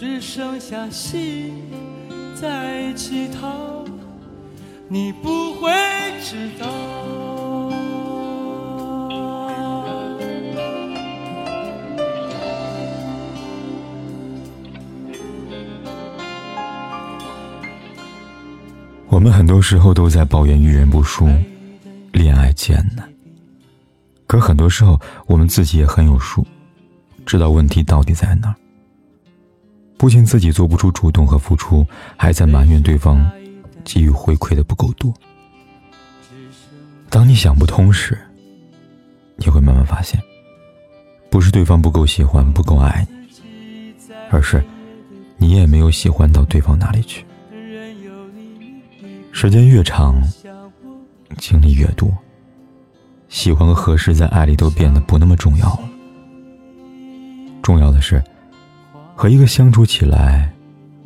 只剩下心在乞讨，你不会知道。我们很多时候都在抱怨遇人不淑，恋爱艰难。可很多时候，我们自己也很有数，知道问题到底在哪儿。不仅自己做不出主动和付出，还在埋怨对方给予回馈的不够多。当你想不通时，你会慢慢发现，不是对方不够喜欢、不够爱你，而是你也没有喜欢到对方哪里去。时间越长，经历越多，喜欢和合适在爱里都变得不那么重要了。重要的是。和一个相处起来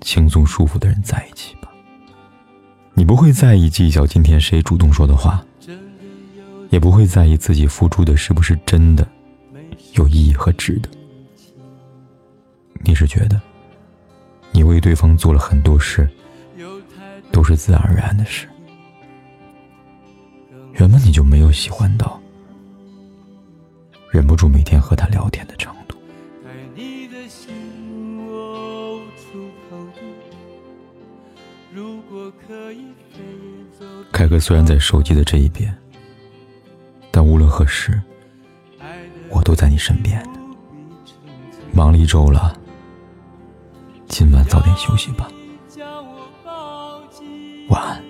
轻松舒服的人在一起吧。你不会在意计较今天谁主动说的话，也不会在意自己付出的是不是真的有意义和值得。你是觉得，你为对方做了很多事，都是自然而然的事。原本你就没有喜欢到，忍不住每天和他聊天的程凯哥虽然在手机的这一边，但无论何时，我都在你身边忙了一周了，今晚早点休息吧，晚安。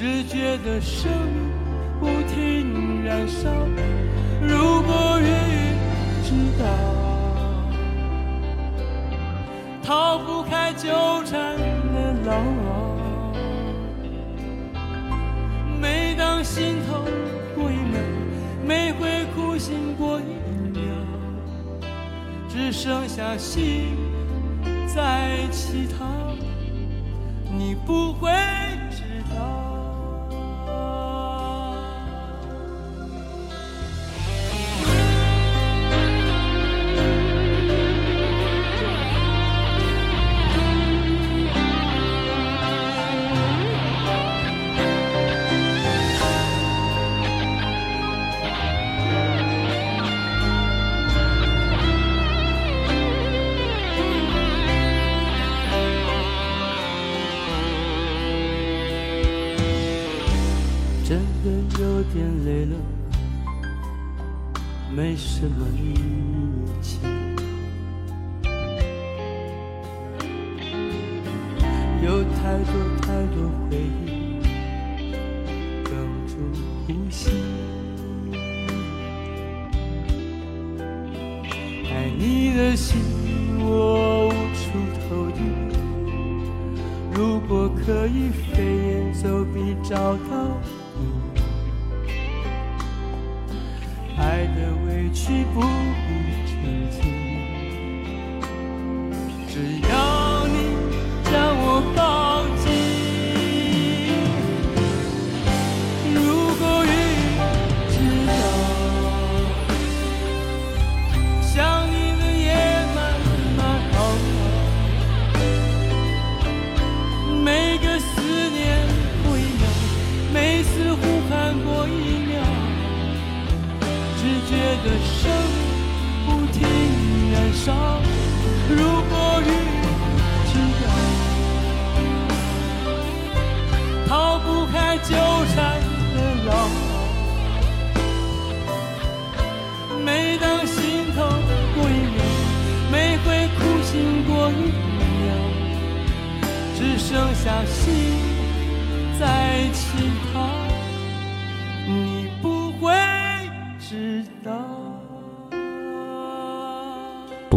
只觉得生命不停燃烧。如果雨知道，逃不开纠缠的牢。每当心头过一秒，每回苦心过一秒，只剩下心。在乞讨，你不会。真的有点累了，没什么力气，有太多太多回忆哽住呼吸。爱你的心我无处投递，如果可以飞檐走壁找到。的委屈不必澄燃烧。如果雨知道，逃不开。纠缠的牢。每当心痛过一秒，每回苦心过一秒，只剩下心在乞讨。你不会知道。